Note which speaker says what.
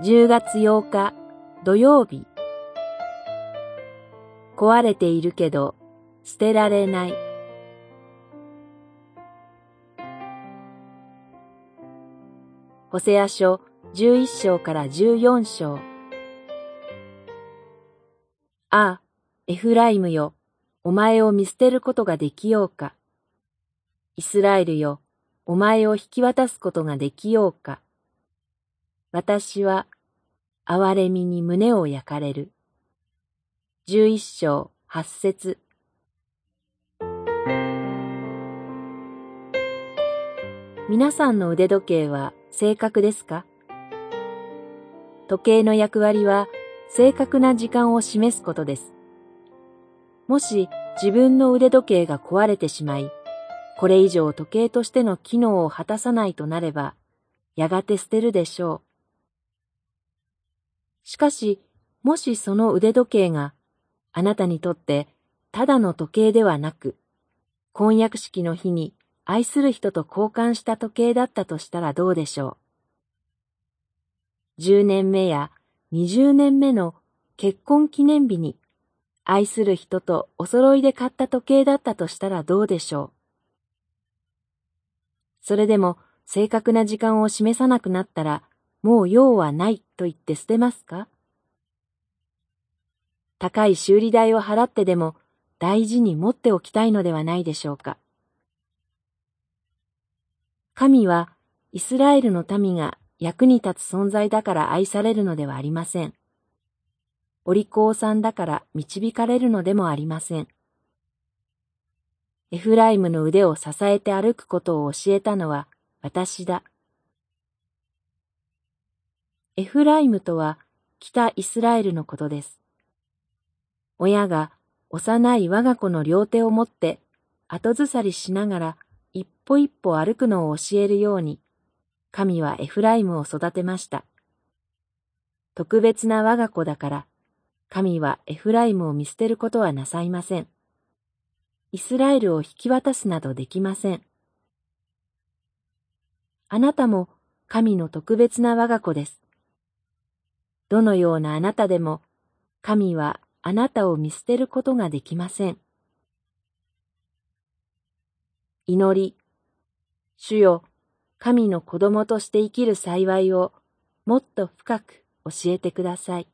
Speaker 1: 10月8日土曜日。壊れているけど捨てられない。ホセア書11章から14章。ああ、エフライムよ、お前を見捨てることができようか。イスラエルよ、お前を引き渡すことができようか。私は、憐れみに胸を焼かれる。十一章八節皆さんの腕時計は正確ですか？時計の役割は正確な時間を示すことです。もし自分の腕時計が壊れてしまい、これ以上時計としての機能を果たさないとなれば、やがて捨てるでしょう。しかし、もしその腕時計があなたにとってただの時計ではなく、婚約式の日に愛する人と交換した時計だったとしたらどうでしょう。10年目や20年目の結婚記念日に愛する人とお揃いで買った時計だったとしたらどうでしょう。それでも正確な時間を示さなくなったらもう用はないと言って捨てますか？高い修理代を払ってでも大事に持っておきたいのではないでしょうか。神はイスラエルの民が役に立つ存在だから愛されるのではありません。お利口さんだから導かれるのでもありません。エフライムの腕を支えて歩くことを教えたのは私だ。エフライムとは北イスラエルのことです。親が幼い我が子の両手を持って後ずさりしながら一歩一歩歩くのを教えるように、神はエフライムを育てました。特別な我が子だから、神はエフライムを見捨てることはなさいません。イスラエルを引き渡すなどできません。あなたも神の特別な我が子です。どのようなあなたでも、神はあなたを見捨てることができません。祈り、主よ、神の子供として生きる幸いをもっと深く教えてください。